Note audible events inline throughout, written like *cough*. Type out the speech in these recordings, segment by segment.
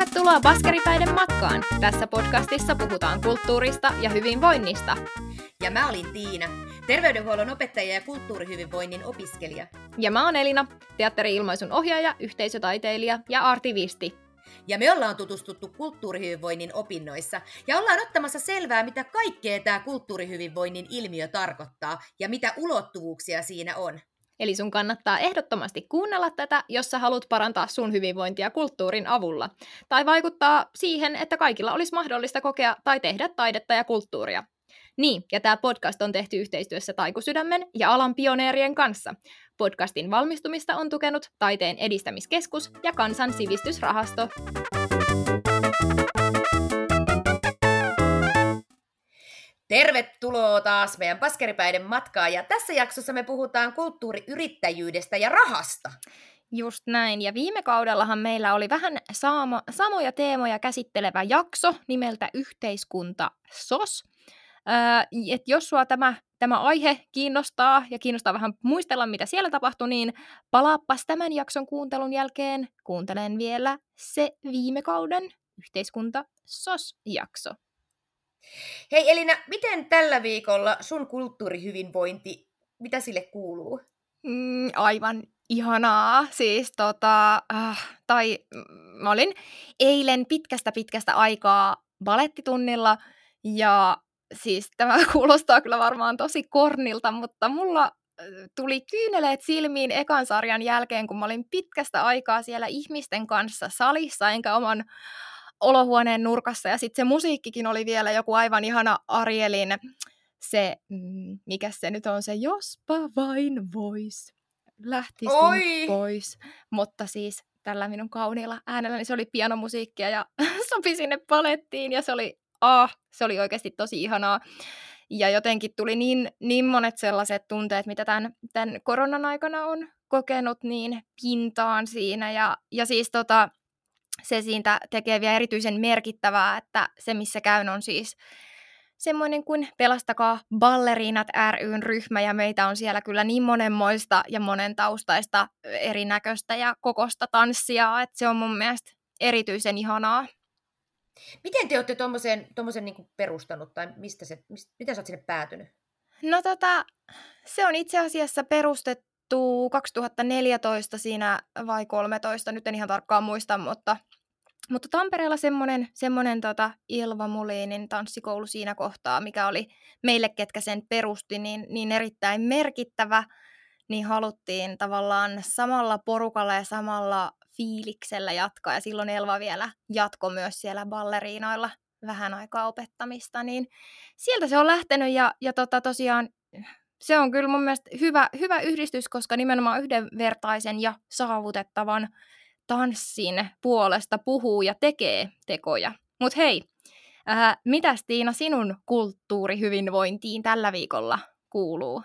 Tervetuloa Baskeripäiden matkaan! Tässä podcastissa puhutaan kulttuurista ja hyvinvoinnista. Ja mä olin Tiina, terveydenhuollon opettaja ja kulttuurihyvinvoinnin opiskelija. Ja mä oon Elina, teatteri-ilmaisun ohjaaja, yhteisötaiteilija ja artivisti. Ja me ollaan tutustuttu kulttuurihyvinvoinnin opinnoissa ja ollaan ottamassa selvää, mitä kaikkea tämä kulttuurihyvinvoinnin ilmiö tarkoittaa ja mitä ulottuvuuksia siinä on. Eli sun kannattaa ehdottomasti kuunnella tätä, jos sä haluat parantaa sun hyvinvointia kulttuurin avulla. Tai vaikuttaa siihen, että kaikilla olisi mahdollista kokea tai tehdä taidetta ja kulttuuria. Niin, ja tämä podcast on tehty yhteistyössä Taikusydämen ja alan pioneerien kanssa. Podcastin valmistumista on tukenut Taiteen edistämiskeskus ja Kansan sivistysrahasto. Tervetuloa taas meidän Paskeripäiden matkaan ja tässä jaksossa me puhutaan kulttuuriyrittäjyydestä ja rahasta. Just näin, ja viime kaudellahan meillä oli vähän saama, samoja teemoja käsittelevä jakso nimeltä Yhteiskunta SOS. Öö, et jos sua tämä, tämä aihe kiinnostaa ja kiinnostaa vähän muistella, mitä siellä tapahtui, niin palaappas tämän jakson kuuntelun jälkeen kuuntelen vielä se viime kauden Yhteiskunta SOS-jakso. Hei Elina, miten tällä viikolla sun kulttuurihyvinvointi, mitä sille kuuluu? Mm, aivan ihanaa. Siis tota, äh, tai mm, mä olin eilen pitkästä pitkästä aikaa balettitunnilla ja siis tämä *laughs* kuulostaa kyllä varmaan tosi kornilta, mutta mulla äh, tuli kyyneleet silmiin ekan sarjan jälkeen, kun mä olin pitkästä aikaa siellä ihmisten kanssa salissa, enkä oman olohuoneen nurkassa ja sitten se musiikkikin oli vielä joku aivan ihana Arielin se, mm, mikä se nyt on se, jospa vain vois, lähtisin pois. Mutta siis tällä minun kauniilla äänellä, niin se oli pianomusiikkia ja *laughs* sopi sinne palettiin ja se oli, ah, se oli oikeasti tosi ihanaa. Ja jotenkin tuli niin, niin monet sellaiset tunteet, mitä tämän, tämän koronan aikana on kokenut, niin pintaan siinä. Ja, ja siis tota, se siitä tekee vielä erityisen merkittävää, että se missä käyn on siis semmoinen kuin Pelastakaa balleriinat ryn ryhmä ja meitä on siellä kyllä niin monenmoista ja monen taustaista erinäköistä ja kokosta tanssia, että se on mun mielestä erityisen ihanaa. Miten te olette tuommoisen niin perustanut tai mistä se, mistä, miten sä oot sinne päätynyt? No tota, se on itse asiassa perustettu 2014 siinä vai 13, nyt en ihan tarkkaan muista, mutta mutta Tampereella semmoinen, semmoinen tota Ilva Mulinin tanssikoulu siinä kohtaa, mikä oli meille, ketkä sen perusti, niin, niin erittäin merkittävä, niin haluttiin tavallaan samalla porukalla ja samalla fiiliksellä jatkaa. Ja silloin Elva vielä jatko myös siellä balleriinoilla vähän aikaa opettamista, niin sieltä se on lähtenyt ja, ja tota, tosiaan se on kyllä mun mielestä hyvä, hyvä yhdistys, koska nimenomaan yhdenvertaisen ja saavutettavan tanssin puolesta puhuu ja tekee tekoja. Mutta hei, äh, mitäs Tiina sinun kulttuurihyvinvointiin tällä viikolla kuuluu?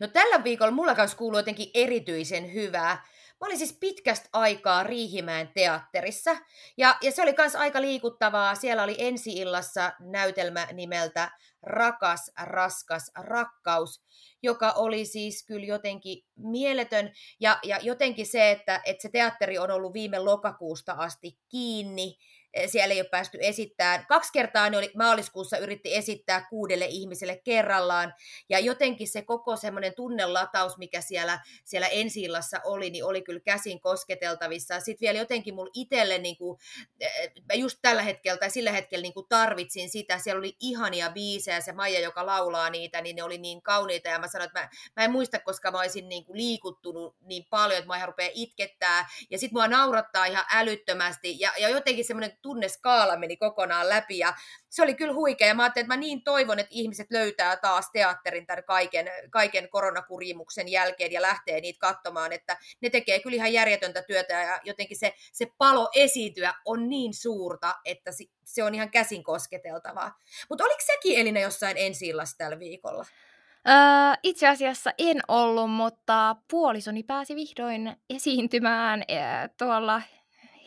No tällä viikolla mulla kanssa kuuluu jotenkin erityisen hyvää. Mä olin siis pitkästä aikaa Riihimäen teatterissa, ja, ja se oli myös aika liikuttavaa. Siellä oli ensi-illassa näytelmä nimeltä Rakas, raskas, rakkaus, joka oli siis kyllä jotenkin mieletön. Ja, ja jotenkin se, että, että se teatteri on ollut viime lokakuusta asti kiinni, siellä ei ole päästy esittämään. Kaksi kertaa ne oli, maaliskuussa yritti esittää kuudelle ihmiselle kerrallaan, ja jotenkin se koko semmoinen tunnelataus, mikä siellä, siellä ensi oli, niin oli kyllä käsin kosketeltavissa. Sitten vielä jotenkin mulla itselle, niin kuin, eh, mä just tällä hetkellä tai sillä hetkellä niin kuin tarvitsin sitä, siellä oli ihania biisejä, se Maija, joka laulaa niitä, niin ne oli niin kauniita, ja mä sanoin, että mä, mä en muista, koska mä olisin niin kuin liikuttunut niin paljon, että mä ihan rupeaa itkettää, ja sitten mua naurattaa ihan älyttömästi, ja, ja jotenkin semmoinen tunneskaala meni kokonaan läpi ja se oli kyllä huikea. Mä ajattelin, että mä niin toivon, että ihmiset löytää taas teatterin tämän kaiken, kaiken koronakurimuksen jälkeen ja lähtee niitä katsomaan, että ne tekee kyllä ihan järjetöntä työtä ja jotenkin se, se palo esiintyä on niin suurta, että se on ihan käsin kosketeltavaa. Mutta oliko sekin Elina jossain ensi tällä viikolla? Itse asiassa en ollut, mutta puolisoni pääsi vihdoin esiintymään tuolla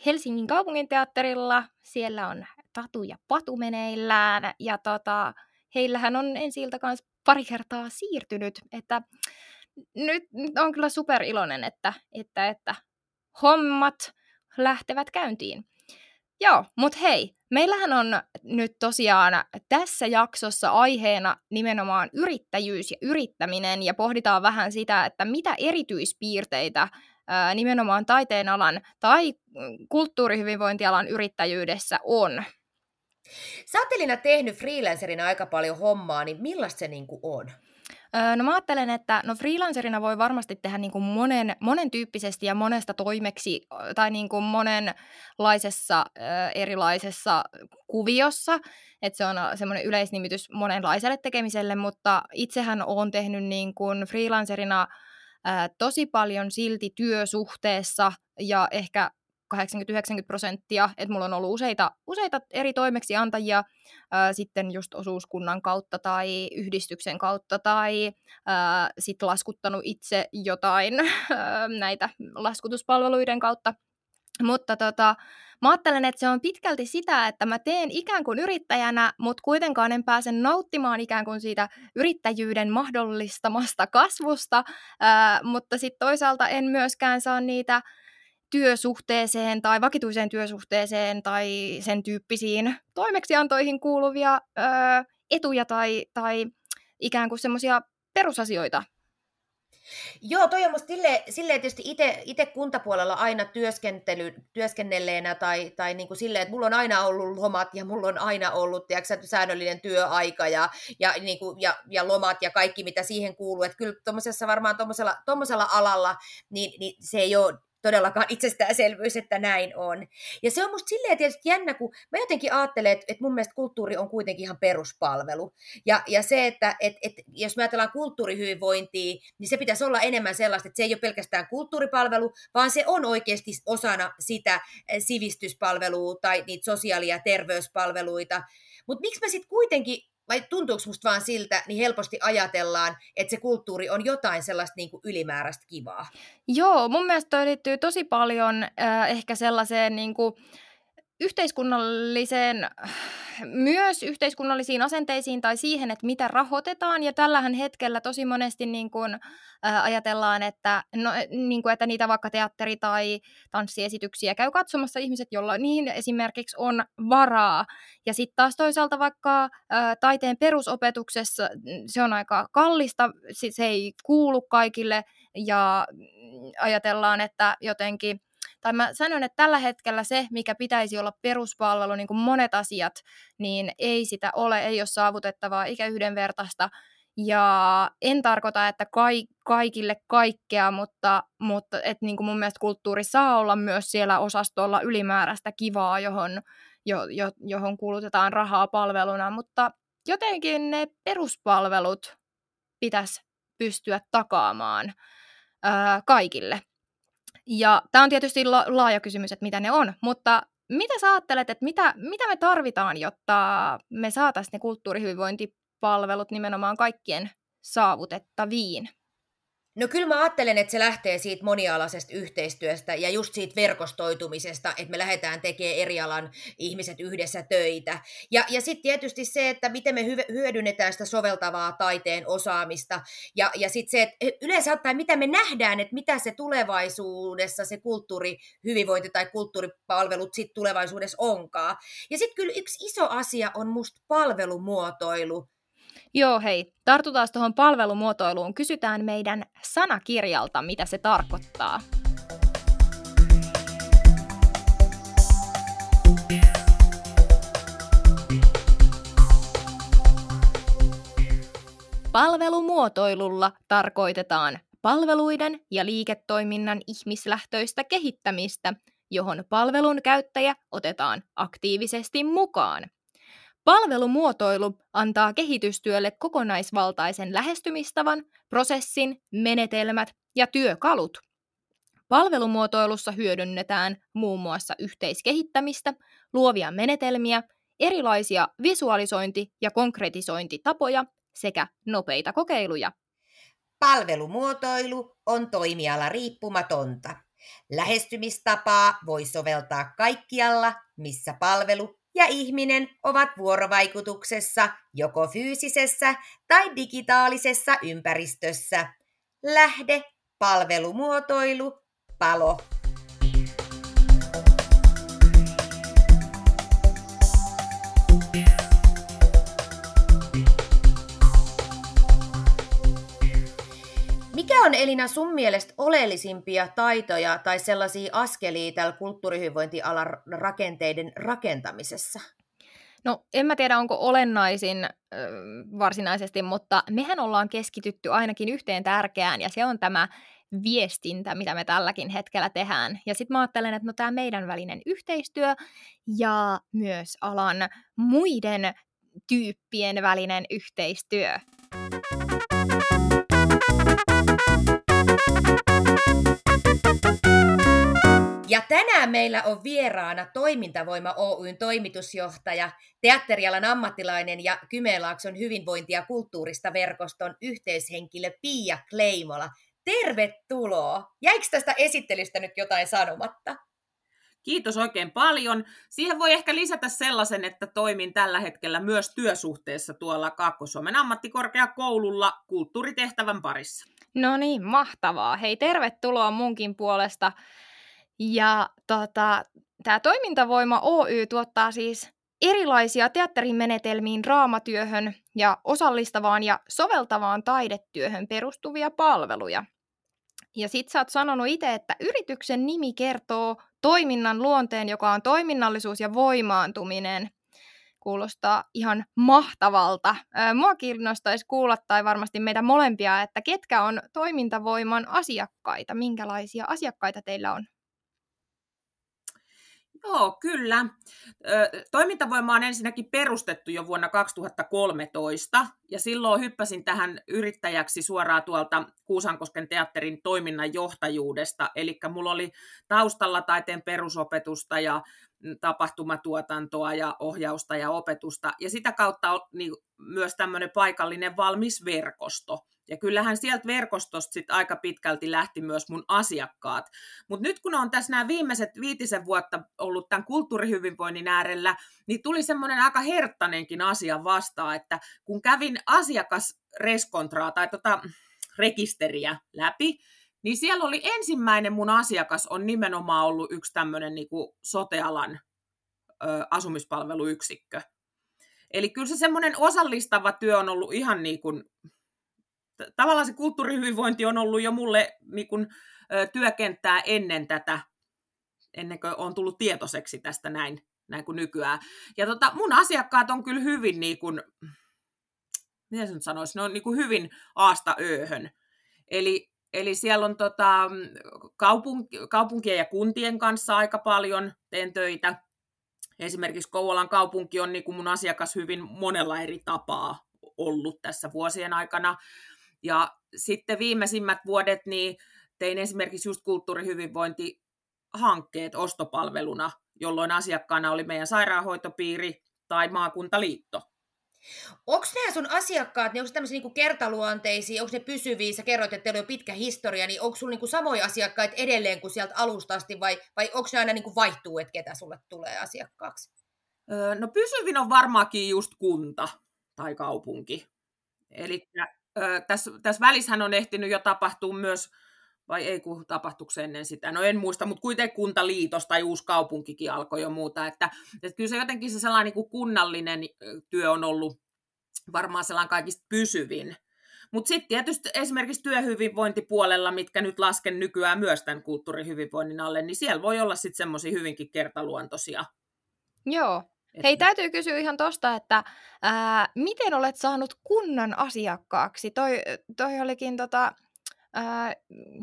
Helsingin kaupunginteatterilla. Siellä on Tatu ja Patu meneillään ja tota, heillähän on ensi kanssa pari kertaa siirtynyt, että nyt, nyt on kyllä super iloinen, että, että, että hommat lähtevät käyntiin. Joo, mutta hei, meillähän on nyt tosiaan tässä jaksossa aiheena nimenomaan yrittäjyys ja yrittäminen ja pohditaan vähän sitä, että mitä erityispiirteitä ää, nimenomaan taiteen alan tai mm, kulttuurihyvinvointialan yrittäjyydessä on. Sä oot Elina tehnyt freelancerina aika paljon hommaa, niin millaista se niinku on? no mä ajattelen, että no freelancerina voi varmasti tehdä niin kuin monen, monen tyyppisesti ja monesta toimeksi tai niin kuin monenlaisessa erilaisessa kuviossa. Että se on semmoinen yleisnimitys monenlaiselle tekemiselle, mutta itsehän olen tehnyt niin kuin freelancerina tosi paljon silti työsuhteessa ja ehkä 80-90 prosenttia, että mulla on ollut useita, useita eri toimeksiantajia ää, sitten just osuuskunnan kautta tai yhdistyksen kautta tai sitten laskuttanut itse jotain ää, näitä laskutuspalveluiden kautta. Mutta tota, mä ajattelen, että se on pitkälti sitä, että mä teen ikään kuin yrittäjänä, mutta kuitenkaan en pääse nauttimaan ikään kuin siitä yrittäjyyden mahdollistamasta kasvusta, ää, mutta sitten toisaalta en myöskään saa niitä työsuhteeseen tai vakituiseen työsuhteeseen tai sen tyyppisiin toimeksiantoihin kuuluvia öö, etuja tai, tai ikään kuin semmoisia perusasioita. Joo, toi on musta silleen, silleen tietysti itse kuntapuolella aina työskentely, työskennelleenä tai, tai niin kuin silleen, että mulla on aina ollut lomat ja mulla on aina ollut tiedätkö, säännöllinen työaika ja, ja, niin kuin, ja, ja lomat ja kaikki, mitä siihen kuuluu. Että kyllä tuommoisessa varmaan tuommoisella alalla, niin, niin se ei ole todellakaan itsestäänselvyys, että näin on. Ja se on musta silleen tietysti jännä, kun mä jotenkin ajattelen, että, mun mielestä kulttuuri on kuitenkin ihan peruspalvelu. Ja, ja se, että että että jos me ajatellaan kulttuurihyvinvointia, niin se pitäisi olla enemmän sellaista, että se ei ole pelkästään kulttuuripalvelu, vaan se on oikeasti osana sitä eh, sivistyspalvelua tai niitä sosiaali- ja terveyspalveluita. Mutta miksi me sitten kuitenkin vai tuntuuko musta vaan siltä, niin helposti ajatellaan, että se kulttuuri on jotain sellaista niin kuin ylimääräistä kivaa? Joo, mun mielestä toi liittyy tosi paljon äh, ehkä sellaiseen niin kuin, yhteiskunnalliseen, myös yhteiskunnallisiin asenteisiin tai siihen, että mitä rahoitetaan. Ja tällähän hetkellä tosi monesti niin kuin, ää, ajatellaan, että, no, niin kuin, että niitä vaikka teatteri- tai tanssiesityksiä käy katsomassa ihmiset, joilla niihin esimerkiksi on varaa. Ja sitten taas toisaalta vaikka ää, taiteen perusopetuksessa se on aika kallista, se ei kuulu kaikille ja ajatellaan, että jotenkin tai mä sanon, että tällä hetkellä se, mikä pitäisi olla peruspalvelu, niin kuin monet asiat, niin ei sitä ole, ei ole saavutettavaa eikä yhdenvertaista. Ja en tarkoita, että kai, kaikille kaikkea, mutta, mutta et niin kuin mun mielestä kulttuuri saa olla myös siellä osastolla ylimääräistä kivaa, johon, jo, jo, johon kulutetaan rahaa palveluna, mutta jotenkin ne peruspalvelut pitäisi pystyä takaamaan ää, kaikille. Ja tämä on tietysti la- laaja kysymys, että mitä ne on, mutta mitä sä ajattelet, että mitä, mitä me tarvitaan, jotta me saataisiin ne kulttuurihyvinvointipalvelut nimenomaan kaikkien saavutettaviin? No kyllä mä ajattelen, että se lähtee siitä monialaisesta yhteistyöstä ja just siitä verkostoitumisesta, että me lähdetään tekemään eri alan ihmiset yhdessä töitä. Ja, ja sitten tietysti se, että miten me hyödynnetään sitä soveltavaa taiteen osaamista. Ja, ja sitten se, että yleensä ottaen, mitä me nähdään, että mitä se tulevaisuudessa se kulttuuri, hyvinvointi tai kulttuuripalvelut sitten tulevaisuudessa onkaan. Ja sitten kyllä yksi iso asia on musta palvelumuotoilu Joo, hei. Tartutaan tuohon palvelumuotoiluun. Kysytään meidän sanakirjalta, mitä se tarkoittaa. Palvelumuotoilulla tarkoitetaan palveluiden ja liiketoiminnan ihmislähtöistä kehittämistä, johon palvelun käyttäjä otetaan aktiivisesti mukaan. Palvelumuotoilu antaa kehitystyölle kokonaisvaltaisen lähestymistavan, prosessin, menetelmät ja työkalut. Palvelumuotoilussa hyödynnetään muun muassa yhteiskehittämistä, luovia menetelmiä, erilaisia visualisointi- ja konkretisointitapoja sekä nopeita kokeiluja. Palvelumuotoilu on toimiala riippumatonta. Lähestymistapaa voi soveltaa kaikkialla, missä palvelu ja ihminen ovat vuorovaikutuksessa joko fyysisessä tai digitaalisessa ympäristössä. Lähde, palvelumuotoilu, palo. On Elina sun mielestä oleellisimpia taitoja tai sellaisia askelia tällä kulttuurihyvinvointialan rakenteiden rakentamisessa? No en mä tiedä, onko olennaisin varsinaisesti, mutta mehän ollaan keskitytty ainakin yhteen tärkeään, ja se on tämä viestintä, mitä me tälläkin hetkellä tehdään. Ja sitten mä ajattelen, että no tämä meidän välinen yhteistyö ja myös alan muiden tyyppien välinen yhteistyö. Ja tänään meillä on vieraana Toimintavoima Oyn toimitusjohtaja, teatterialan ammattilainen ja Kymenlaakson hyvinvointi- ja kulttuurista verkoston yhteishenkilö Pia Kleimola. Tervetuloa! Jäikö tästä esittelystä nyt jotain sanomatta? Kiitos oikein paljon. Siihen voi ehkä lisätä sellaisen, että toimin tällä hetkellä myös työsuhteessa tuolla Kaakko-Suomen ammattikorkeakoululla kulttuuritehtävän parissa. No niin, mahtavaa. Hei, tervetuloa munkin puolesta. Ja tota, tämä Toimintavoima Oy tuottaa siis erilaisia teatterin menetelmiin, draamatyöhön ja osallistavaan ja soveltavaan taidetyöhön perustuvia palveluja. Ja sit sä oot sanonut itse, että yrityksen nimi kertoo toiminnan luonteen, joka on toiminnallisuus ja voimaantuminen. Kuulostaa ihan mahtavalta. Mua kiinnostaisi kuulla, tai varmasti meitä molempia, että ketkä on toimintavoiman asiakkaita, minkälaisia asiakkaita teillä on? Joo, kyllä. Toimintavoima on ensinnäkin perustettu jo vuonna 2013, ja silloin hyppäsin tähän yrittäjäksi suoraan tuolta Kuusankosken teatterin toiminnan johtajuudesta. Eli mulla oli taustalla taiteen perusopetusta ja tapahtumatuotantoa ja ohjausta ja opetusta, ja sitä kautta niin myös tämmöinen paikallinen valmis verkosto. Ja kyllähän sieltä verkostosta sit aika pitkälti lähti myös mun asiakkaat. Mutta nyt kun on tässä nämä viimeiset viitisen vuotta ollut tämän kulttuurihyvinvoinnin äärellä, niin tuli semmoinen aika herttanenkin asia vastaan, että kun kävin asiakasreskontraa tai tota rekisteriä läpi, niin siellä oli ensimmäinen mun asiakas on nimenomaan ollut yksi tämmöinen niin sotealan ö, asumispalveluyksikkö. Eli kyllä se semmoinen osallistava työ on ollut ihan niin kuin tavallaan se kulttuurihyvinvointi on ollut jo mulle niin kuin, työkenttää ennen tätä, ennen kuin on tullut tietoiseksi tästä näin, näin kuin nykyään. Ja tota, mun asiakkaat on kyllä hyvin, niin kuin, miten se nyt sanoisi, ne on niin kuin hyvin aasta ööhön. Eli, eli siellä on tota, kaupunk- kaupunkien ja kuntien kanssa aika paljon, teen töitä. Esimerkiksi Kouvolan kaupunki on niin kuin mun asiakas hyvin monella eri tapaa ollut tässä vuosien aikana. Ja sitten viimeisimmät vuodet niin tein esimerkiksi just kulttuurihyvinvointihankkeet ostopalveluna, jolloin asiakkaana oli meidän sairaanhoitopiiri tai maakuntaliitto. Onko nämä sun asiakkaat, niin onko tämmöisiä niin kertaluonteisia, onko ne pysyviä, sä kerroit, että teillä on jo pitkä historia, niin onko sulla niin samoja asiakkaita edelleen kuin sieltä alusta asti, vai, vai onko ne aina niin vaihtuu, että ketä sulle tulee asiakkaaksi? Öö, no pysyvin on varmaankin just kunta tai kaupunki. Eli tässä, tässä välissähän on ehtinyt jo tapahtua myös, vai ei kun tapahtuiko ennen sitä, no en muista, mutta kuitenkin kuntaliitos tai uusi kaupunkikin alkoi jo muuta, että, että kyllä se jotenkin se sellainen niin kuin kunnallinen työ on ollut varmaan sellainen kaikista pysyvin. Mutta sitten tietysti esimerkiksi työhyvinvointipuolella, mitkä nyt lasken nykyään myös tämän kulttuurihyvinvoinnin alle, niin siellä voi olla sitten semmoisia hyvinkin kertaluontoisia. Joo, Hei, täytyy kysyä ihan tosta, että ää, miten olet saanut kunnan asiakkaaksi? Toi, toi olikin tota,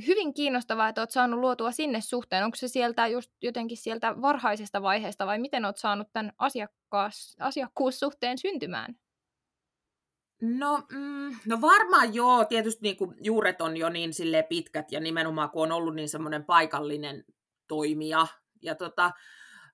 hyvin kiinnostavaa, että olet saanut luotua sinne suhteen. Onko se sieltä just jotenkin sieltä varhaisesta vaiheesta vai miten olet saanut tämän asiakkaas, asiakkuussuhteen syntymään? No, mm, no varmaan joo, tietysti niin kuin juuret on jo niin sille pitkät ja nimenomaan kun on ollut niin semmoinen paikallinen toimija. Ja tota,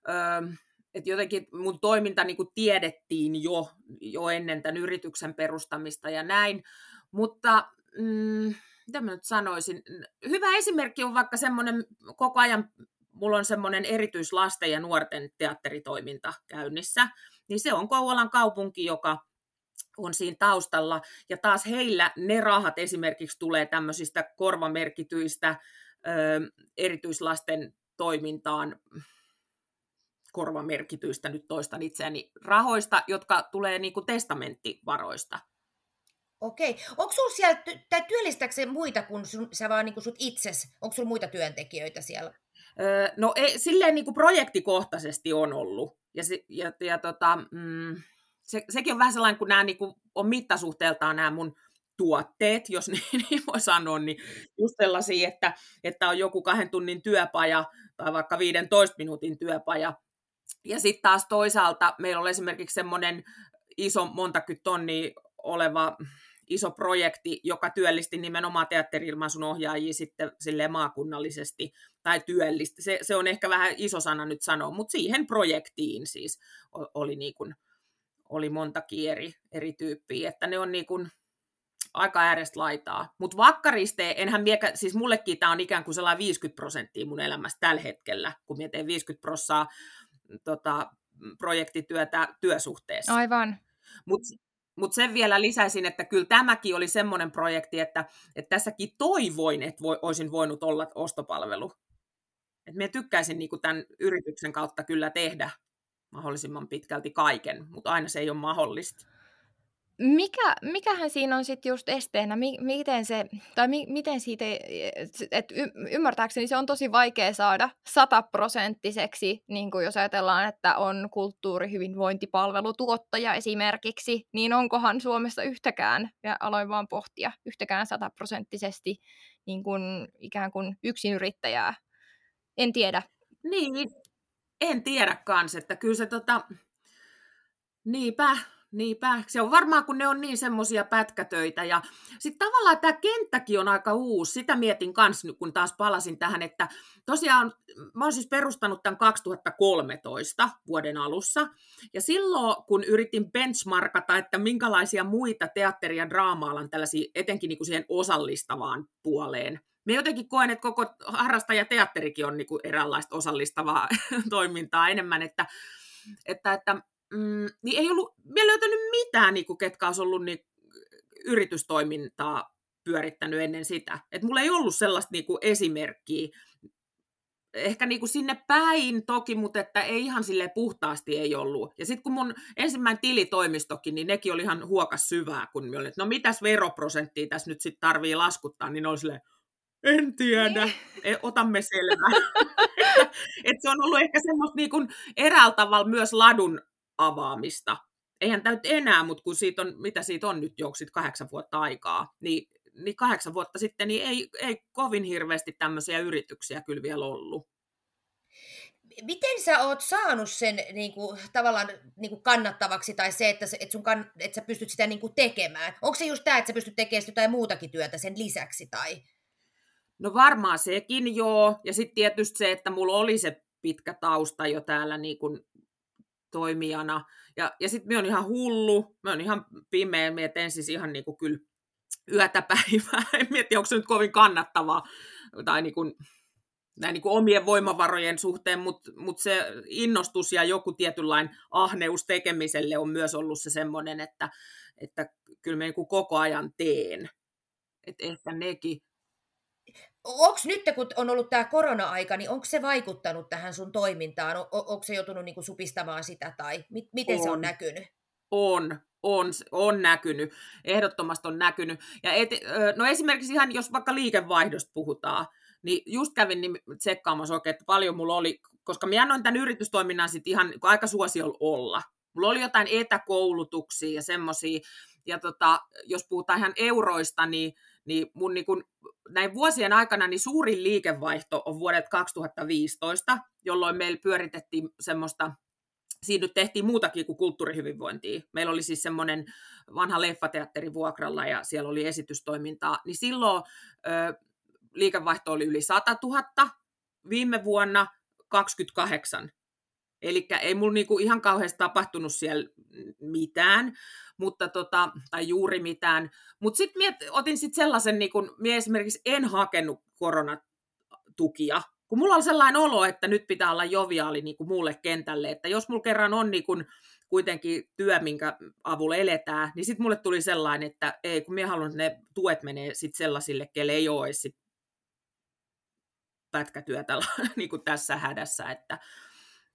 öö, että jotenkin mun toiminta niin kuin tiedettiin jo, jo ennen tämän yrityksen perustamista ja näin, mutta mm, mitä mä nyt sanoisin, hyvä esimerkki on vaikka semmoinen, koko ajan mulla on semmoinen erityislasten ja nuorten teatteritoiminta käynnissä, niin se on Kouvolan kaupunki, joka on siinä taustalla, ja taas heillä ne rahat esimerkiksi tulee tämmöisistä korvamerkityistä ö, erityislasten toimintaan, korvamerkityistä, nyt toistan itseäni, rahoista, jotka tulee niin kuin testamenttivaroista. Okei. Onko sinulla siellä, tai työllistääkö se muita kuin sun, sä vaan niin kuin sut itses? Onko sinulla muita työntekijöitä siellä? Öö, no ei, silleen niin kuin projektikohtaisesti on ollut. Ja, ja, ja tota, mm, se, sekin on vähän sellainen, kun nämä niin kuin, on mittasuhteeltaan nämä mun tuotteet, jos *laughs* niin, niin voi sanoa, niin just sellaisia, että, että on joku kahden tunnin työpaja tai vaikka 15 minuutin työpaja. Ja sitten taas toisaalta meillä on esimerkiksi semmoinen iso montaky tonni oleva iso projekti, joka työllisti nimenomaan teatterilmaisun ohjaajia sitten silleen maakunnallisesti, tai työllisti. Se, se on ehkä vähän iso sana nyt sanoa, mutta siihen projektiin siis oli, niin kuin, oli montakin eri, eri tyyppiä, että ne on niin kuin, aika äärestä laitaa. Mutta vakkariste, enhän miekä, siis mullekin tämä on ikään kuin sellainen 50 prosenttia mun elämästä tällä hetkellä, kun teen 50 prosenttia tota, projektityötä työsuhteessa. Aivan. Mutta mutta sen vielä lisäisin, että kyllä tämäkin oli semmoinen projekti, että, että tässäkin toivoin, että voi, olisin voinut olla ostopalvelu. Et minä tykkäisin niin tämän yrityksen kautta kyllä tehdä mahdollisimman pitkälti kaiken, mutta aina se ei ole mahdollista. Mikä, mikähän siinä on sitten just esteenä, mi, miten se, tai mi, miten siitä, et y, ymmärtääkseni se on tosi vaikea saada sataprosenttiseksi, niin kuin jos ajatellaan, että on kulttuurihyvinvointipalvelutuottaja esimerkiksi, niin onkohan Suomessa yhtäkään, ja aloin vaan pohtia, yhtäkään sataprosenttisesti niin kuin ikään kuin yksinyrittäjää. En tiedä. Niin, en tiedä kans, että kyllä se tota, niinpä, Niinpä, se on varmaan, kun ne on niin semmoisia pätkätöitä. Ja sitten tavallaan tämä kenttäkin on aika uusi. Sitä mietin kanssa, kun taas palasin tähän, että tosiaan mä oon siis perustanut tämän 2013 vuoden alussa. Ja silloin, kun yritin benchmarkata, että minkälaisia muita teatteri- ja draama-alan tällaisia, etenkin niin siihen osallistavaan puoleen, me jotenkin koen, että koko harrastajateatterikin on niin eräänlaista osallistavaa *laughs* toimintaa enemmän, että, että, että mm, niin ei ollut vielä löytänyt mitään, niin kuin, ketkä olisi ollut niin, yritystoimintaa pyörittänyt ennen sitä. Et mulla ei ollut sellaista niin kuin, esimerkkiä. Ehkä niin kuin sinne päin toki, mutta että ei ihan sille puhtaasti ei ollut. Ja sitten kun mun ensimmäinen tilitoimistokin, niin nekin oli ihan huokas syvää, kun me oli, että no mitäs veroprosenttia tässä nyt sitten tarvii laskuttaa, niin oli silleen, en tiedä, niin. e, otamme selvää. *laughs* et se on ollut ehkä semmoista niin kuin eräällä tavalla myös ladun avaamista. Eihän tämä nyt enää, mutta kun siitä on, mitä siitä on nyt jo kahdeksan vuotta aikaa, niin, niin kahdeksan vuotta sitten niin ei, ei kovin hirveästi tämmöisiä yrityksiä kyllä vielä ollut. Miten sä oot saanut sen niin kuin, tavallaan niin kuin kannattavaksi tai se, että, että, sun kann, että sä pystyt sitä niin kuin tekemään? Onko se just tämä, että sä pystyt tekemään jotain muutakin työtä sen lisäksi? Tai? No varmaan sekin joo. Ja sitten tietysti se, että mulla oli se pitkä tausta jo täällä niin kuin toimijana. Ja, ja sitten me on ihan hullu, me on ihan pimeä, me teen siis ihan niin kuin kyllä yötä päivää. *laughs* En mieti, onko se nyt kovin kannattavaa tai niin kuin, näin niin kuin omien voimavarojen suhteen, mutta mut se innostus ja joku tietynlainen ahneus tekemiselle on myös ollut se semmoinen, että, että kyllä me niin kuin koko ajan teen. että ehkä nekin onko nyt, kun on ollut tämä korona-aika, niin onko se vaikuttanut tähän sun toimintaan? On, onko se joutunut niinku supistamaan sitä tai mi- miten on. se on näkynyt? On, on, on näkynyt, ehdottomasti on näkynyt. Ja et, no esimerkiksi ihan, jos vaikka liikevaihdosta puhutaan, niin just kävin niin tsekkaamassa oikein, että paljon mulla oli, koska minä annoin tämän yritystoiminnan sitten ihan aika suosiolla olla. Mulla oli jotain etäkoulutuksia ja semmoisia, ja tota, jos puhutaan ihan euroista, niin niin mun niin kun, näin vuosien aikana niin suurin liikevaihto on vuodet 2015, jolloin meillä pyöritettiin semmoista siinä nyt tehtiin muutakin kuin kulttuurihyvinvointia. Meillä oli siis semmoinen vanha leffateatteri vuokralla ja siellä oli esitystoimintaa. Niin silloin ö, liikevaihto oli yli 100 000, viime vuonna 28. Eli ei mulla niinku ihan kauheasti tapahtunut siellä mitään, mutta tota, tai juuri mitään. Mutta sitten otin sit sellaisen, niin kun, mie esimerkiksi en hakenut koronatukia, kun mulla oli sellainen olo, että nyt pitää olla joviaali niin kuin muulle kentälle, että jos mulla kerran on niin kuin kuitenkin työ, minkä avulla eletään, niin sitten mulle tuli sellainen, että ei, kun minä haluan, että ne tuet menee sitten sellaisille, kelle ei ole sit pätkätyötä *laughs* niin tässä hädässä, että,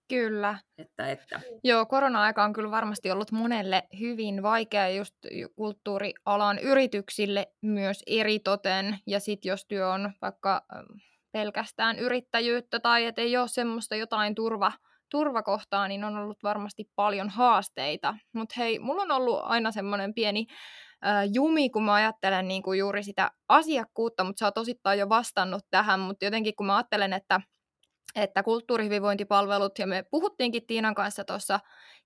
Kyllä. Että, että. Joo, korona-aika on kyllä varmasti ollut monelle hyvin vaikea just kulttuurialan yrityksille myös eritoten. Ja sitten jos työ on vaikka pelkästään yrittäjyyttä tai että ei ole semmoista jotain turva, turvakohtaa, niin on ollut varmasti paljon haasteita. Mutta hei, mulla on ollut aina semmoinen pieni äh, jumi, kun mä ajattelen niin kuin juuri sitä asiakkuutta, mutta sä oot osittain jo vastannut tähän, mutta jotenkin kun mä ajattelen, että että kulttuurihyvinvointipalvelut, ja me puhuttiinkin Tiinan kanssa tuossa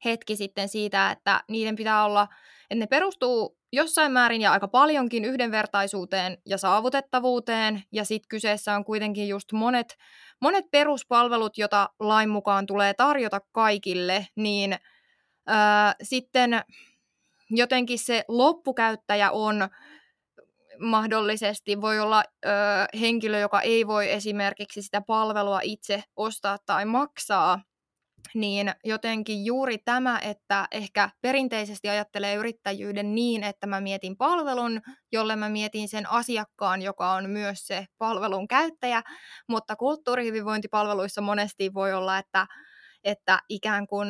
hetki sitten siitä, että niiden pitää olla, että ne perustuu jossain määrin ja aika paljonkin yhdenvertaisuuteen ja saavutettavuuteen, ja sitten kyseessä on kuitenkin just monet, monet peruspalvelut, joita lain mukaan tulee tarjota kaikille, niin ää, sitten jotenkin se loppukäyttäjä on mahdollisesti voi olla ö, henkilö, joka ei voi esimerkiksi sitä palvelua itse ostaa tai maksaa, niin jotenkin juuri tämä, että ehkä perinteisesti ajattelee yrittäjyyden niin, että mä mietin palvelun, jolle mä mietin sen asiakkaan, joka on myös se palvelun käyttäjä, mutta kulttuurihyvinvointipalveluissa monesti voi olla, että, että ikään kuin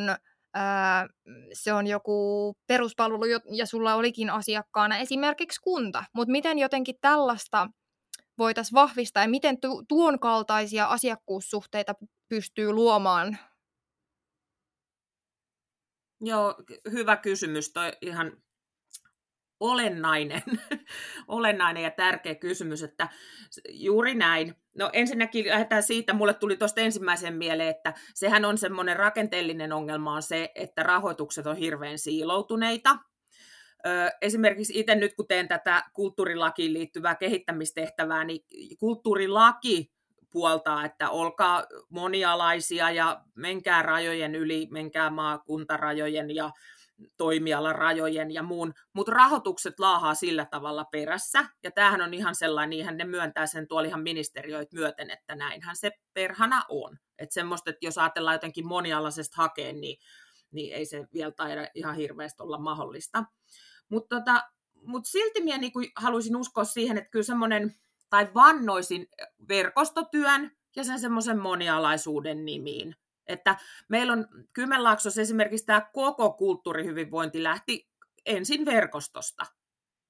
ää, se on joku peruspalvelu ja sulla olikin asiakkaana esimerkiksi kunta, mutta miten jotenkin tällaista voitaisiin vahvistaa ja miten tu- tuon kaltaisia asiakkuussuhteita pystyy luomaan? Joo, hyvä kysymys. Toi ihan olennainen, *laughs* olennainen ja tärkeä kysymys, että juuri näin. No ensinnäkin lähdetään siitä, mulle tuli tuosta ensimmäisen mieleen, että sehän on semmoinen rakenteellinen ongelma on se, että rahoitukset on hirveän siiloutuneita. Esimerkiksi itse nyt, kun teen tätä kulttuurilakiin liittyvää kehittämistehtävää, niin kulttuurilaki puoltaa, että olkaa monialaisia ja menkää rajojen yli, menkää maakuntarajojen ja toimialarajojen ja muun, mutta rahoitukset laahaa sillä tavalla perässä, ja tämähän on ihan sellainen, niinhän ne myöntää sen tuolla ihan ministeriöit myöten, että näinhän se perhana on. Että semmoista, että jos ajatellaan jotenkin monialaisesta hakeen, niin, niin ei se vielä taida ihan hirveästi olla mahdollista. Mutta tota, mut silti minä niinku haluaisin uskoa siihen, että kyllä semmoinen, tai vannoisin verkostotyön ja sen semmoisen monialaisuuden nimiin. Että meillä on Kymenlaaksossa esimerkiksi tämä koko kulttuurihyvinvointi lähti ensin verkostosta.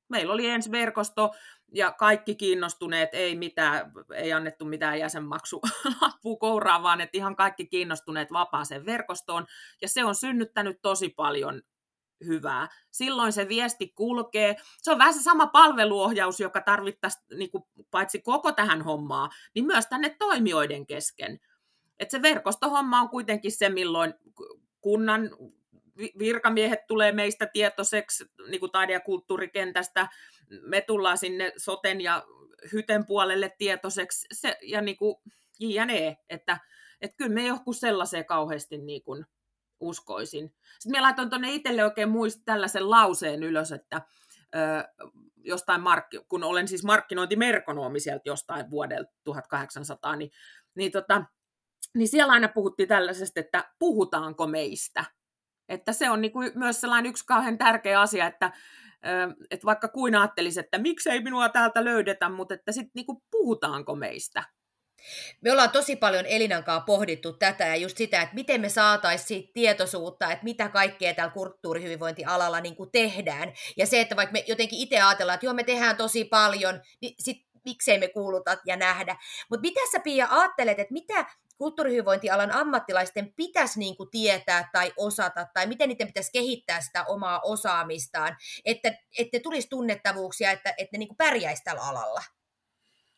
Meillä oli ensi verkosto ja kaikki kiinnostuneet, ei, mitään, ei annettu mitään jäsenmaksulappua kouraa, vaan että ihan kaikki kiinnostuneet vapaaseen verkostoon. Ja se on synnyttänyt tosi paljon hyvää. Silloin se viesti kulkee. Se on vähän se sama palveluohjaus, joka tarvittaisiin niin kuin, paitsi koko tähän hommaa, niin myös tänne toimijoiden kesken. Et se verkostohomma on kuitenkin se, milloin kunnan virkamiehet tulee meistä tietoiseksi niin kuin taide- ja kulttuurikentästä, me tullaan sinne soten ja hyten puolelle tietoiseksi, se, ja niin kuin jne, että, että kyllä me joku sellaiseen kauheasti niin kuin uskoisin. Sitten minä laitoin tuonne itselle oikein muist tällaisen lauseen ylös, että ö, jostain mark- kun olen siis markkinointimerkonomi sieltä jostain vuodelta 1800, niin, niin tota, niin siellä aina puhuttiin tällaisesta, että puhutaanko meistä. Että se on niin kuin myös sellainen yksi kauhean tärkeä asia, että, että vaikka kuin ajattelisi, että miksei minua täältä löydetä, mutta että sitten niin kuin puhutaanko meistä. Me ollaan tosi paljon Elinankaa pohdittu tätä ja just sitä, että miten me saataisiin tietoisuutta, että mitä kaikkea täällä kulttuurihyvinvointialalla niin kuin tehdään. Ja se, että vaikka me jotenkin itse ajatellaan, että joo me tehdään tosi paljon, niin sit miksei me kuuluta ja nähdä. Mutta mitä sä Pia ajattelet, että mitä kulttuurihyvinvointialan ammattilaisten pitäisi niin kuin tietää tai osata, tai miten niiden pitäisi kehittää sitä omaa osaamistaan, että, että tulisi tunnettavuuksia, että, että ne niin kuin pärjäisi tällä alalla?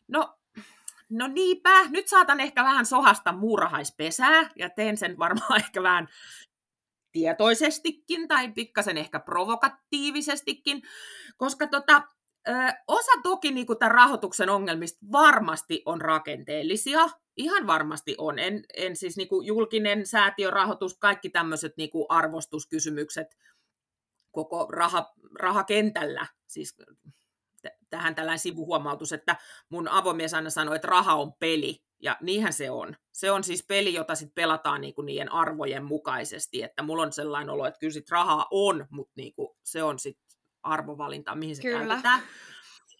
No, no niinpä, nyt saatan ehkä vähän sohasta muurahaispesää, ja teen sen varmaan *laughs* ehkä vähän tietoisestikin tai pikkasen ehkä provokatiivisestikin, koska tota, osa toki niin kuin tämän rahoituksen ongelmista varmasti on rakenteellisia, ihan varmasti on. En, en siis niin kuin julkinen säätiörahoitus, kaikki tämmöiset niin kuin arvostuskysymykset koko raha, rahakentällä, siis tähän tällainen sivuhuomautus, että mun avomies aina sanoi, että raha on peli, ja niinhän se on. Se on siis peli, jota sitten pelataan niinku niiden arvojen mukaisesti, että mulla on sellainen olo, että kyllä sit rahaa on, mutta niinku se on sitten arvovalinta, mihin se Kyllä. käytetään.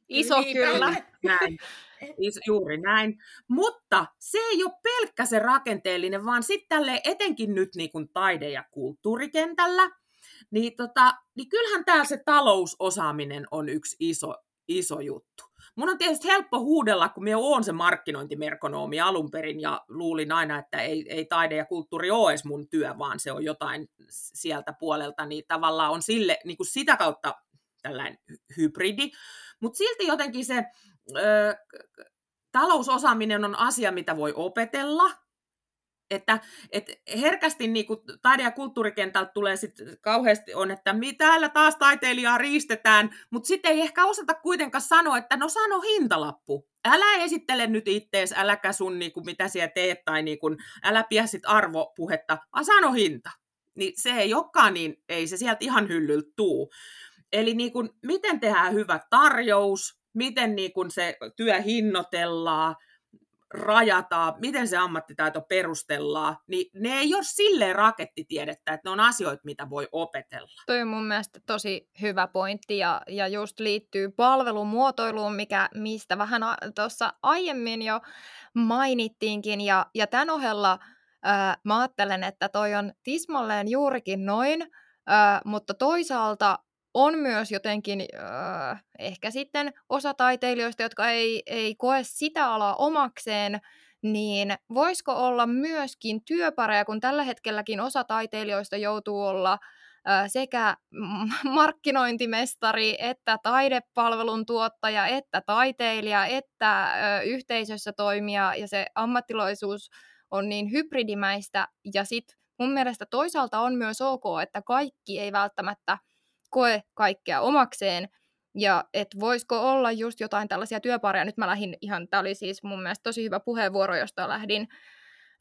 Iso kyllä. Näin. Is, juuri näin. Mutta se ei ole pelkkä se rakenteellinen, vaan sitten tälle etenkin nyt niin kuin taide- ja kulttuurikentällä, niin, tota, niin kyllähän täällä se talousosaaminen on yksi iso, iso juttu. Mun on tietysti helppo huudella, kun minä olen se markkinointimerkonoomi alun perin ja luulin aina, että ei, ei taide ja kulttuuri ole edes mun työ, vaan se on jotain sieltä puolelta, niin tavallaan on sille, niin kuin sitä kautta tällainen hybridi. Mutta silti jotenkin se ö, talousosaaminen on asia, mitä voi opetella, että et herkästi niin kuin taide- ja kulttuurikentältä tulee sitten kauheasti on, että täällä taas taiteilijaa riistetään, mutta sitten ei ehkä osata kuitenkaan sanoa, että no sano hintalappu. Älä esittele nyt ittees, äläkä sun niin kuin, mitä siellä teet, tai niin kuin, älä pidä sit arvopuhetta, vaan sano hinta. Niin se ei olekaan niin, ei se sieltä ihan hyllyltä tuu. Eli niin kuin, miten tehdään hyvä tarjous, miten niin kuin se työ hinnoitellaan, rajataan, miten se ammattitaito perustellaan, niin ne ei ole silleen rakettitiedettä, että ne on asioita, mitä voi opetella. Toi on mun mielestä tosi hyvä pointti ja, ja just liittyy palvelumuotoiluun, mikä, mistä vähän tuossa aiemmin jo mainittiinkin ja, ja tämän ohella ää, mä ajattelen, että toi on tismalleen juurikin noin, ää, mutta toisaalta on myös jotenkin äh, ehkä sitten osa taiteilijoista, jotka ei, ei koe sitä alaa omakseen, niin voisiko olla myöskin työpareja, kun tällä hetkelläkin osa taiteilijoista joutuu olla sekä markkinointimestari, että taidepalvelun tuottaja, että taiteilija, että yhteisössä toimija, ja se ammattilaisuus on niin hybridimäistä, ja sitten mun mielestä toisaalta on myös ok, että kaikki ei välttämättä koe kaikkea omakseen, ja että voisiko olla just jotain tällaisia työpareja. Nyt mä lähdin ihan, tämä oli siis mun mielestä tosi hyvä puheenvuoro, josta lähdin,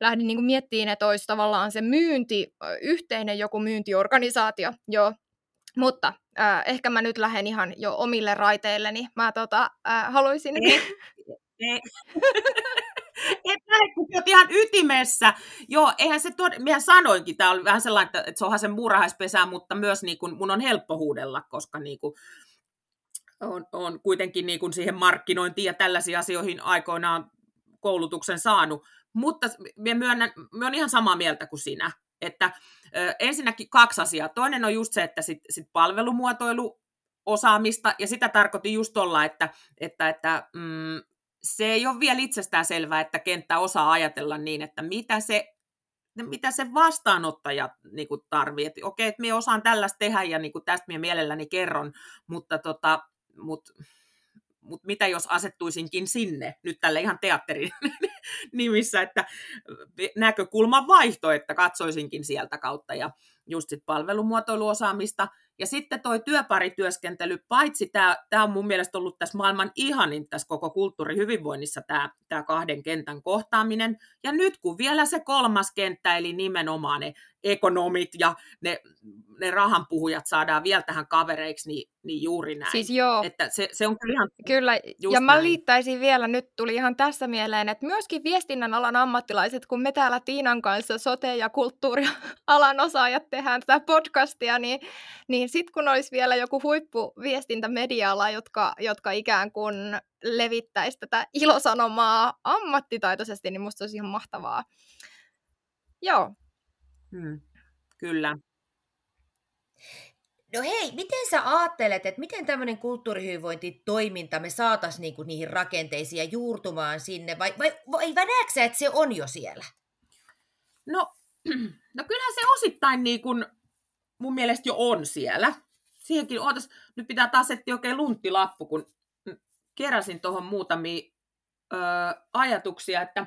lähdin niin miettimään, että olisi tavallaan se myynti, yhteinen joku myyntiorganisaatio, joo. Mutta äh, ehkä mä nyt lähden ihan jo omille raiteilleni. Mä tota, äh, haluaisin... Ei, ei. *laughs* *laughs* Et kun olet ihan ytimessä. Joo, eihän se tod... Minä sanoinkin, tämä oli vähän sellainen, että, että se onhan se muurahaispesä, mutta myös niin kuin, mun on helppo huudella, koska niin kuin, on, on kuitenkin niin kuin siihen markkinointiin ja tällaisiin asioihin aikoinaan koulutuksen saanut. Mutta minä, myönnän, minä olen ihan samaa mieltä kuin sinä. Että ö, ensinnäkin kaksi asiaa. Toinen on just se, että sit, sit palvelumuotoilu osaamista, ja sitä tarkoitin just tuolla, että, että, että mm, se ei ole vielä itsestään selvää, että kenttä osaa ajatella niin, että mitä se mitä se vastaanottaja niin tarvii. Että okei, että minä osaan tällaista tehdä ja niin kuin tästä minä mielelläni kerron, mutta tota, mut, mut mitä jos asettuisinkin sinne, nyt tälle ihan teatterin *laughs* nimissä, että näkökulman vaihto, että katsoisinkin sieltä kautta ja just sit palvelumuotoiluosaamista – ja sitten toi työparityöskentely, paitsi tämä, tämä on mun mielestä ollut tässä maailman ihanin tässä koko kulttuurihyvinvoinnissa tämä, tämä kahden kentän kohtaaminen. Ja nyt kun vielä se kolmas kenttä, eli nimenomaan ne ekonomit ja ne, ne rahanpuhujat saadaan vielä tähän kavereiksi, niin, niin juuri näin. Siis joo. Että se, se on kyllä ihan Kyllä, ja mä näin. liittäisin vielä, nyt tuli ihan tässä mieleen, että myöskin viestinnän alan ammattilaiset, kun me täällä Tiinan kanssa sote- ja kulttuurialan osaajat tehdään tätä podcastia, niin, niin sitten kun olisi vielä joku huippuviestintämediala, jotka, jotka ikään kuin levittäisi tätä ilosanomaa ammattitaitoisesti, niin musta olisi ihan mahtavaa. Joo, Hmm, kyllä. No hei, miten sä ajattelet, että miten tämmöinen kulttuurihyvinvointitoiminta me saataisiin niinku niihin rakenteisiin ja juurtumaan sinne, vai, vai, vai näetkö että se on jo siellä? No, *clears throat* no kyllähän se osittain niin kuin mun mielestä jo on siellä. Siihenkin, ootas, nyt pitää taas etsiä oikein lunttilappu, kun keräsin tuohon muutamia ö, ajatuksia, että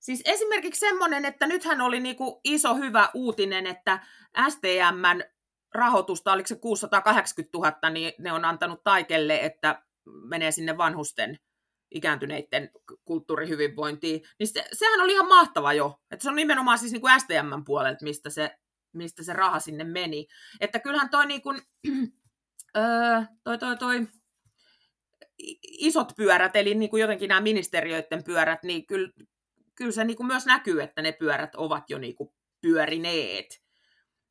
Siis esimerkiksi semmoinen, että nythän oli niinku iso hyvä uutinen, että STMn rahoitusta, oliko se 680 000, niin ne on antanut Taikelle, että menee sinne vanhusten ikääntyneiden kulttuurihyvinvointiin. Niin se, sehän oli ihan mahtava jo. Että se on nimenomaan siis niin kuin STMn puolelta, mistä se, mistä se raha sinne meni. Että kyllähän toi, niin kuin, *clears throat* öö, toi, toi, toi isot pyörät, eli niin kuin jotenkin nämä ministeriöiden pyörät, niin kyllä, kyllä se niin kuin myös näkyy, että ne pyörät ovat jo niin kuin pyörineet.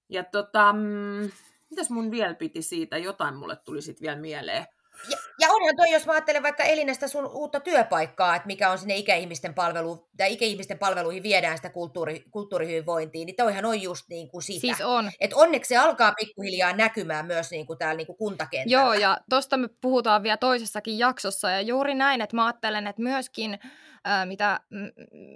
Ja tota, mm, mitäs mun vielä piti siitä? Jotain mulle tuli sitten vielä mieleen. Ja, ja onhan toi, jos mä ajattelen vaikka Elinestä sun uutta työpaikkaa, että mikä on sinne ikäihmisten, palvelu, tai ikäihmisten palveluihin viedään sitä kulttuuri, kulttuurihyvinvointiin, niin toihan on just niin kuin sitä. Siis on. Et onneksi se alkaa pikkuhiljaa näkymään myös niin kuin täällä niin kuin kuntakentällä. Joo, ja tosta me puhutaan vielä toisessakin jaksossa, ja juuri näin, että mä ajattelen, että myöskin mitä,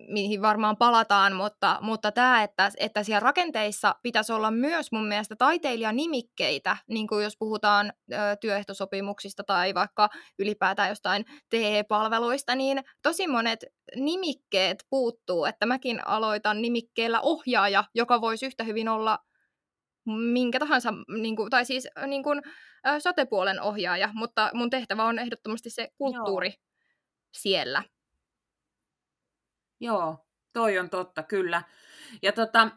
mihin varmaan palataan, mutta, mutta tämä, että, että siellä rakenteissa pitäisi olla myös mun mielestä taiteilijanimikkeitä, niin kuin jos puhutaan työehtosopimuksista tai vaikka ylipäätään jostain TE-palveluista, niin tosi monet nimikkeet puuttuu, että mäkin aloitan nimikkeellä ohjaaja, joka voisi yhtä hyvin olla minkä tahansa, niin kuin, tai siis niin kuin, sotepuolen ohjaaja, mutta mun tehtävä on ehdottomasti se kulttuuri Joo. siellä. Joo, toi on totta, kyllä. Ja tota,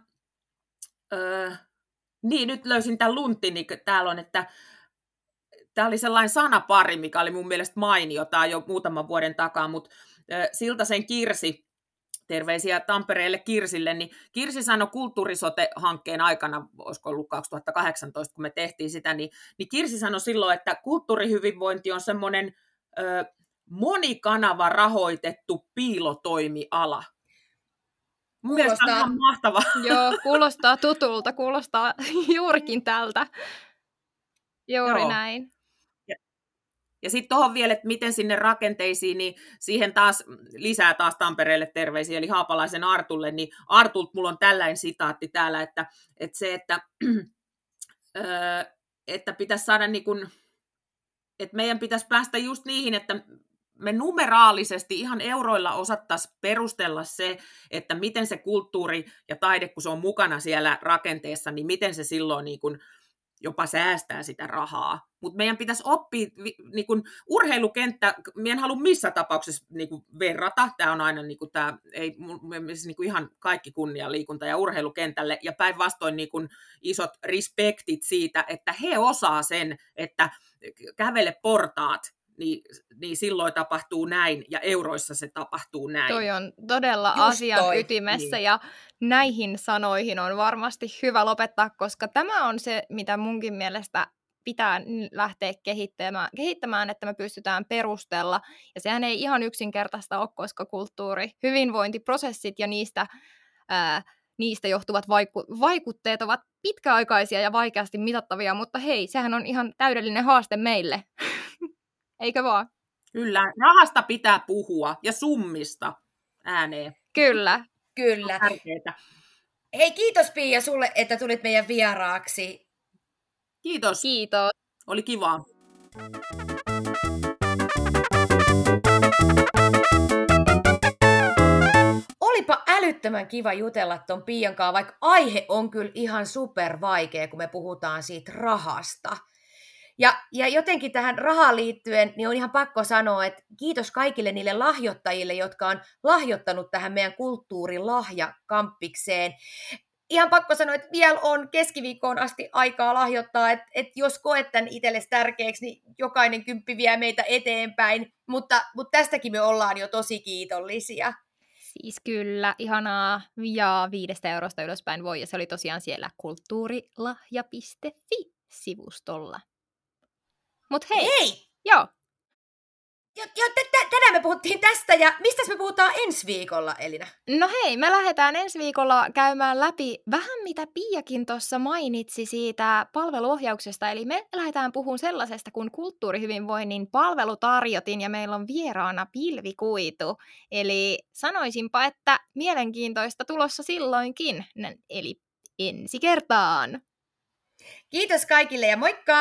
öö, niin, nyt löysin tämän luntin, niin täällä on, että tämä oli sellainen sanapari, mikä oli mun mielestä mainiota jo muutaman vuoden takaa, mutta Siltasen Kirsi, terveisiä Tampereelle Kirsille, niin Kirsi sanoi kulttuurisote-hankkeen aikana, olisiko ollut 2018, kun me tehtiin sitä, niin, niin Kirsi sanoi silloin, että kulttuurihyvinvointi on semmoinen monikanava rahoitettu piilotoimiala. Mun kuulostaa, on ihan mahtava. Joo, *laughs* kuulostaa tutulta, kuulostaa *laughs* juurikin tältä. Juuri Joo. näin. Ja, sitten tuohon vielä, että miten sinne rakenteisiin, niin siihen taas lisää taas Tampereelle terveisiä, eli Haapalaisen Artulle, niin Artult mulla on tällainen sitaatti täällä, että, että se, että, *clears throat* että pitäisi saada niin kuin, että meidän pitäisi päästä just niihin, että me numeraalisesti ihan euroilla osattaisiin perustella se, että miten se kulttuuri ja taide, kun se on mukana siellä rakenteessa, niin miten se silloin niin kuin jopa säästää sitä rahaa. Mutta meidän pitäisi oppia, niin kuin urheilukenttä, minä en halua missä tapauksessa niin kuin verrata, tämä on aina niin kuin, tämä, ei, niin kuin ihan kaikki kunnia liikunta- ja urheilukentälle, ja päinvastoin niin isot respektit siitä, että he osaa sen, että kävele portaat, niin, niin silloin tapahtuu näin, ja euroissa se tapahtuu näin. Toi on todella Just asian toi. ytimessä, niin. ja näihin sanoihin on varmasti hyvä lopettaa, koska tämä on se, mitä munkin mielestä pitää lähteä kehittämään, kehittämään, että me pystytään perustella. Ja sehän ei ihan yksinkertaista ole, koska kulttuuri, hyvinvointiprosessit ja niistä, ää, niistä johtuvat vaiku- vaikutteet ovat pitkäaikaisia ja vaikeasti mitattavia, mutta hei, sehän on ihan täydellinen haaste meille. *laughs* Eikö vaan? Kyllä, rahasta pitää puhua ja summista ääneen. Kyllä. Kyllä. Hei, kiitos Pia sulle, että tulit meidän vieraaksi. Kiitos. Kiitos. Oli kiva. Olipa älyttömän kiva jutella ton Pian kanssa, vaikka aihe on kyllä ihan super vaikea, kun me puhutaan siitä rahasta. Ja, ja jotenkin tähän rahaan liittyen, niin on ihan pakko sanoa, että kiitos kaikille niille lahjoittajille, jotka on lahjoittanut tähän meidän kulttuurilahjakampikseen. Ihan pakko sanoa, että vielä on keskiviikkoon asti aikaa lahjoittaa, että, että jos koet tämän itsellesi tärkeäksi, niin jokainen kymppi vie meitä eteenpäin, mutta, mutta tästäkin me ollaan jo tosi kiitollisia. Siis kyllä, ihanaa. Ja viidestä eurosta ylöspäin voi, ja se oli tosiaan siellä kulttuurilahja.fi-sivustolla. Mut hei! Hei! Joo. Jo, jo, t- tänään me puhuttiin tästä, ja mistä me puhutaan ensi viikolla, Elina? No hei, me lähdetään ensi viikolla käymään läpi vähän mitä Piakin tuossa mainitsi siitä palveluohjauksesta, eli me lähdetään puhumaan sellaisesta kuin kulttuurihyvinvoinnin palvelutarjotin, ja meillä on vieraana pilvikuitu. Eli sanoisinpa, että mielenkiintoista tulossa silloinkin, eli ensi kertaan. Kiitos kaikille ja moikka!